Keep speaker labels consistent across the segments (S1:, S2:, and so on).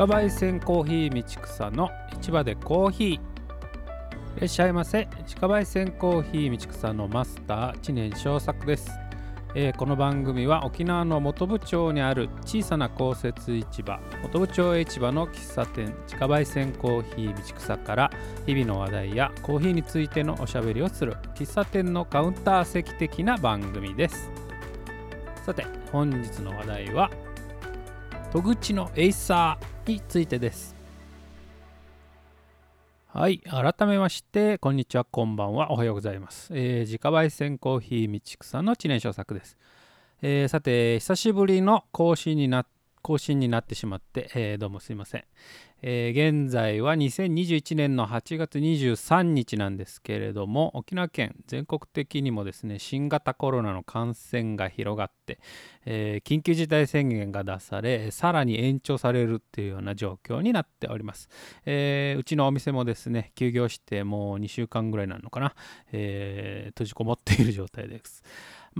S1: 自家焙煎コーヒー道草の市場でコーヒー。いらっしゃいませ。自家焙煎コーヒー道草のマスター知念正作です、えーこの番組は沖縄の本部町にある小さな公設市場本部町市場の喫茶店自家焙煎コーヒー道草から日々の話題やコーヒーについてのおしゃべりをする喫茶店のカウンター席的な番組です。さて本日の話題は戸口のエイサーについてです。はい改めましてこんにちはこんばんはおはようございます、えー自家焙煎コーヒー道草の知念正作です、えーさて久しぶりの更新にな更新になってしまって、えーどうもすいません、えー現在は2021年の8月23日なんですけれども沖縄県全国的にもですね新型コロナの感染が広がって、えー緊急事態宣言が出されさらに延長されるっていうような状況になっております、えーうちのお店もですね休業してもう2週間ぐらいなのかな、え閉じこもっている状態です。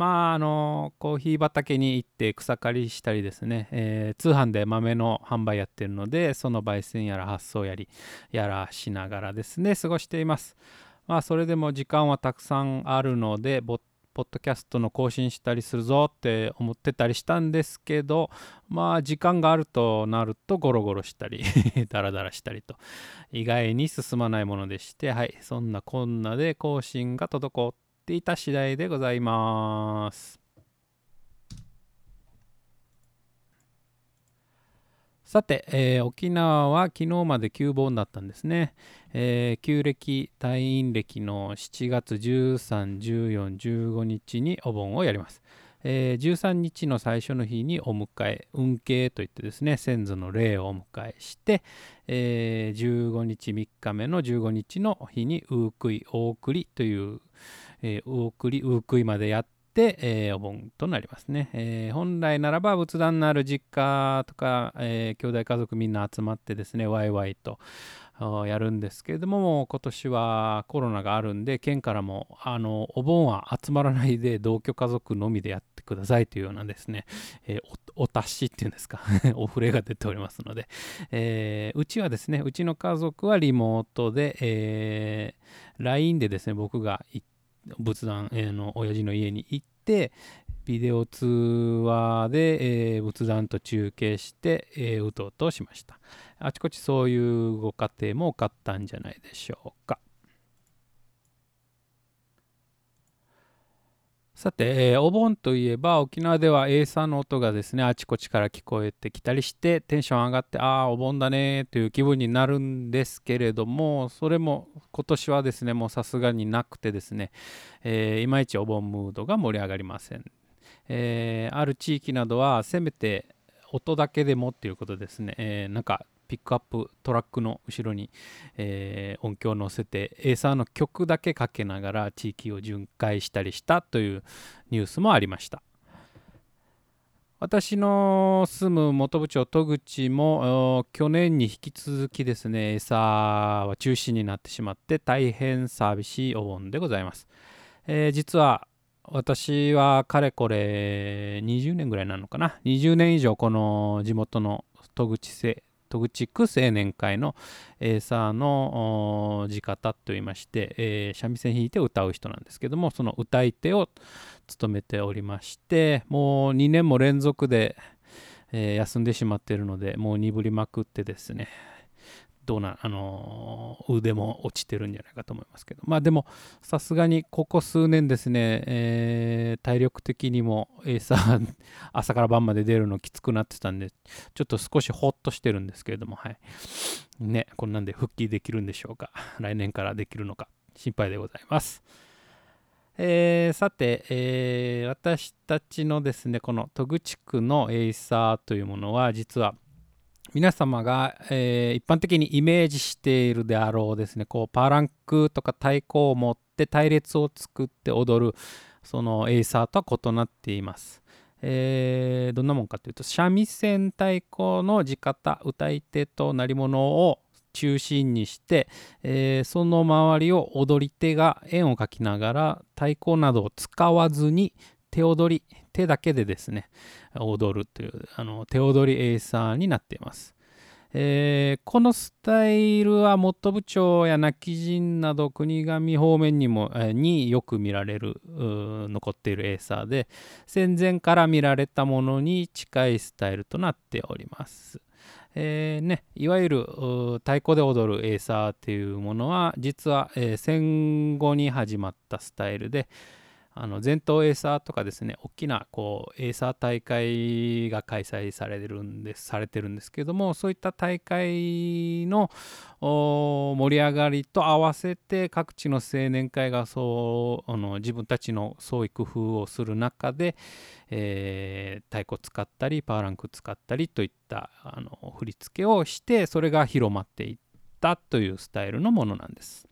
S1: まああのコーヒー畑に行って草刈りしたりですね、えー通販で豆の販売やってるのでその焙煎やら発送やりやらしながらですね過ごしています。まあそれでも時間はたくさんあるのでぼポッドキャストの更新したりするぞって思ってたりしたんですけどまあ時間があるとなるとゴロゴロしたり ダラダラしたりと意外に進まないものでしてはいそんなこんなで更新が滞ってていた次第でございます。さて、えー沖縄は昨日まで旧盆だったんですね、えー旧暦退院暦の7月13、14、15日にお盆をやります、えー13日の最初の日にお迎え運慶といってですね先祖の霊をお迎えして、えー15日3日目の15日の日にウークイ大栗という、えー、ウークリウークイまでやって、えーお盆となりますね、えー本来ならば仏壇のある実家とか、えー兄弟家族みんな集まってですねワイワイとやるんですけれども今年はコロナがあるんで県からもあのお盆は集まらないで同居家族のみでやってくださいというようなですね、えーお達しっていうんですか？お触れが出ておりますので、えーうちはですねうちの家族はリモートで、えー LINE でですね僕が仏壇、えーの親父の家に行ってビデオ通話で、えー仏壇と中継して、えーうとうとしました。あちこちそういうご家庭も多かったんじゃないでしょうか。さて、えーお盆といえば沖縄ではエーサーの音がですねあちこちから聞こえてきたりしてテンション上がってああお盆だねという気分になるんですけれどもそれも今年はですねもうさすがになくてですね、えーいまいちお盆ムードが盛り上がりません、えーある地域などはせめて音だけでもっていうことですね、えーなんかピックアップトラックの後ろに、えー音響を乗せてエーサーの曲だけかけながら地域を巡回したりしたというニュースもありました。私の住む本部町戸口も去年に引き続きですねエーサーは中止になってしまって大変寂しいお盆でございます、えー実は私はかれこれ20年ぐらいなのかな。20年以上この地元の戸口戸口区青年会のエーサーの地方といいまして、えー三味線弾いて歌う人なんですけどもその歌い手を務めておりましてもう2年も連続で、えー休んでしまっているのでもう鈍りまくってですねどうな、あの腕も落ちてるんじゃないかと思いますけど。まあでもさすがにここ数年ですね、えー体力的にもエーサー 朝から晩まで出るのきつくなってたんでちょっと少しホッとしてるんですけれどもはい。ねこんなんで復帰できるんでしょうか。来年からできるのか。心配でございます。えーさて、えー私たちのですねこの渡口区のエイサーというものは実は皆様が、えー一般的にイメージしているであろうですねこうパランクとか太鼓を持って隊列を作って踊るそのエイサーとは異なっています。えーどんなもんかというと三味線太鼓の地方歌い手と鳴り物を中心にして、えーその周りを踊り手が円を描きながら太鼓などを使わずに手踊り手だけでですね踊るというあの手踊りエイサーになっています、えー、このスタイルは元部長や亡き人など国神方面にも、えー、によく見られる残っているエーサーで戦前から見られたものに近いスタイルとなっております。えーね、いわゆる太鼓で踊るエーサーっていうものは実は、えー、戦後に始まったスタイルで、あの全頭エーサーとかですね大きなこうエーサー大会が開催されるんですされてるんですけどもそういった大会の盛り上がりと合わせて各地の青年会がそうあの自分たちの創意工夫をする中で、えー、太鼓使ったりパーランク使ったりといったあの振り付けをしてそれが広まっていったというスタイルのものなんです。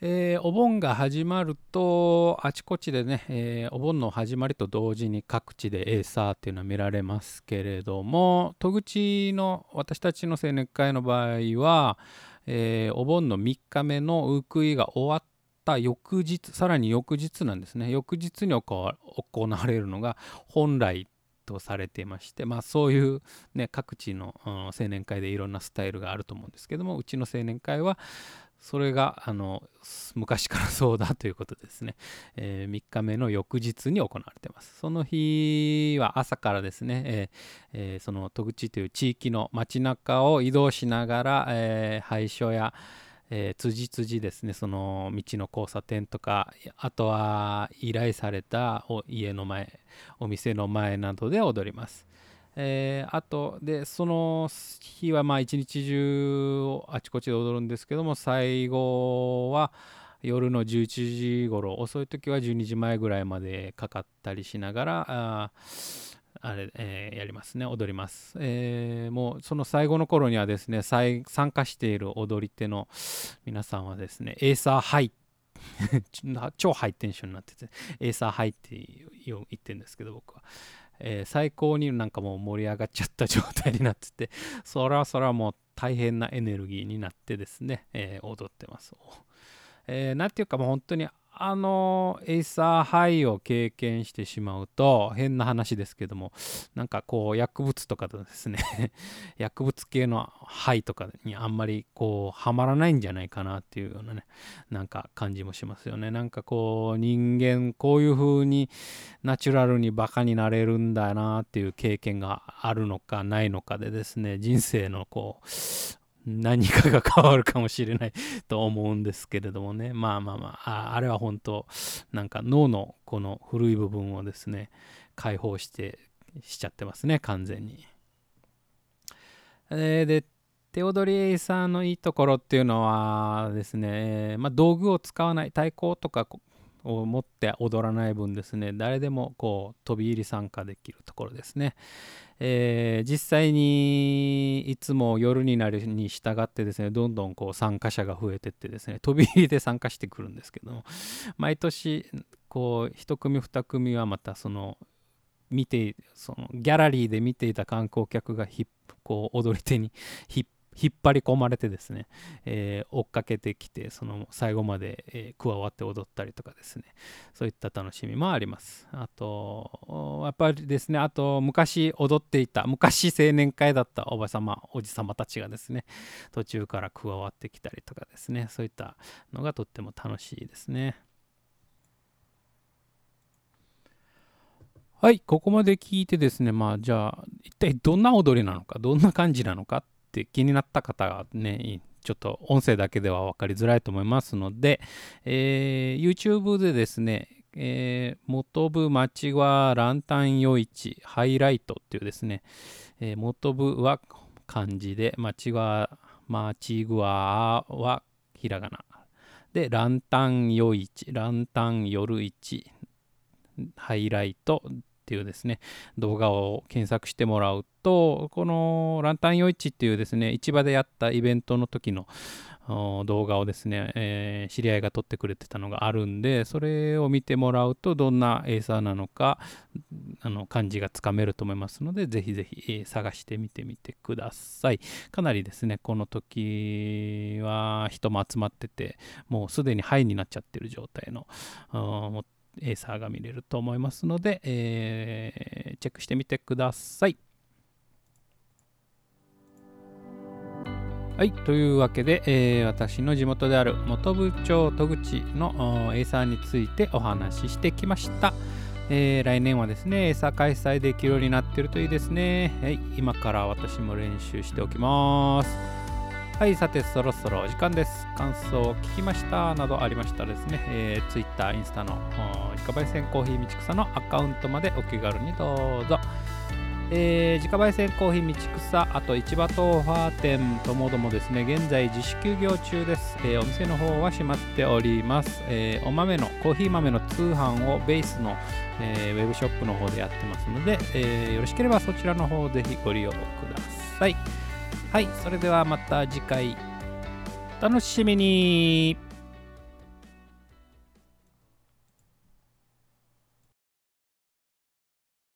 S1: えー、お盆が始まるとあちこちでね、えー、お盆の始まりと同時に各地でエーサーっていうのは見られますけれども戸口の私たちの青年会の場合は、えー、お盆の3日目のウクイが終わった翌日さらに翌日なんですね。翌日に行われるのが本来とされていまして、まあ、そういう、ね、各地の、青年会でいろんなスタイルがあると思うんですけどもうちの青年会はそれがあの昔からそうだということですね、えー、3日目の翌日に行われています。その日は朝からですね、えーえー、その戸口という地域の街中を移動しながら、えー、廃所や、えー、辻辻ですね、その道の交差点とか、あとは依頼された家の前、お店の前などで踊ります。えー、あとでその日はまあ一日中あちこちで踊るんですけども最後は夜の11時頃遅い時は12時前ぐらいまでかかったりしながらああれ、えー、やりますね踊ります、えー、もうその最後の頃にはですね参加している踊り手の皆さんはですねエイサーハイ 超ハイテンションになっててエイサーハイって言ってるんですけど僕は。えー、最高になんかもう盛り上がっちゃった状態になってて、そらそらもう大変なエネルギーになってですね、えー、踊ってます。えー、なんていうかもう本当にあのエイサーハイを経験してしまうと変な話ですけどもなんかこう薬物とかですね。薬物系のハイとかにあんまりこうはまらないんじゃないかなっていうようなねなんか感じもしますよね。なんかこう人間こういう風にナチュラルにバカになれるんだなっていう経験があるのかないのかでですね人生のこう何かが変わるかもしれないと思うんですけれどもね まあまあまああれは本当なんか脳のこの古い部分をですね解放してしちゃってますね完全に。えー、で手踊りエイサーのいいところっていうのはですね、まあ、道具を使わない太鼓とかを持って踊らない分ですね誰でもこう飛び入り参加できるところですね。えー、実際にいつも夜になるに従ってですねどんどんこう参加者が増えてってですね飛び入りで参加してくるんですけども毎年こう1組2組はまたその見てそのギャラリーで見ていた観光客がこう踊り手に引っ引っ張り込まれてですね、えー、追っかけてきてその最後まで、えー、加わって踊ったりとかですね。そういった楽しみもあります。あとやっぱりですねあと昔踊っていた昔青年会だったおばさまおじさまたちがですね途中から加わってきたりとかですね。そういったのがとっても楽しいですね。はい、ここまで聞いてですね、まあじゃあ、一体どんな踊りなのか、どんな感じなのかって気になった方がね、ちょっと音声だけでは分かりづらいと思いますので、えー、YouTube でですね、えー、元部町はランタン夜市ハイライトっていうですね、えー、元部は漢字で、町は、町ぐわはひらがな。で、ランタン夜市、ランタン夜市、ハイライトっていうですね、動画を検索してもらうと、このランタン夜市っていうですね、市場でやったイベントの時の動画をですね、えー、知り合いが撮ってくれてたのがあるんで、それを見てもらうと、どんなエーサーなのか、あの感じがつかめると思いますので、ぜひぜひ、探してみてみてください。かなりですね、この時は人も集まってて、もうすでにハイになっちゃってる状態の、エーサーが見れると思いますので、えーチェックしてみてください。はい、というわけで、えー私の地元である本部町戸口のエーサーについてお話ししてきました。えー来年はですね、エーサー開催できるようになってるといいですね。はい、今から私も練習しておきます。はい、さて、そろそろお時間です。感想を聞きましたなどありましたらですね、えー、Twitter、インスタの自家焙煎コーヒー道草のアカウントまでお気軽にどうぞ。えー自家焙煎コーヒー道草、あと市場豆腐店ともどもですね、現在自主休業中です。えーお店の方は閉まっております。えーお豆の、コーヒー豆の通販をベースの、えーウェブショップの方でやってますので、えーよろしければそちらの方ぜひご利用ください。はい、それではまた次回、楽しみに。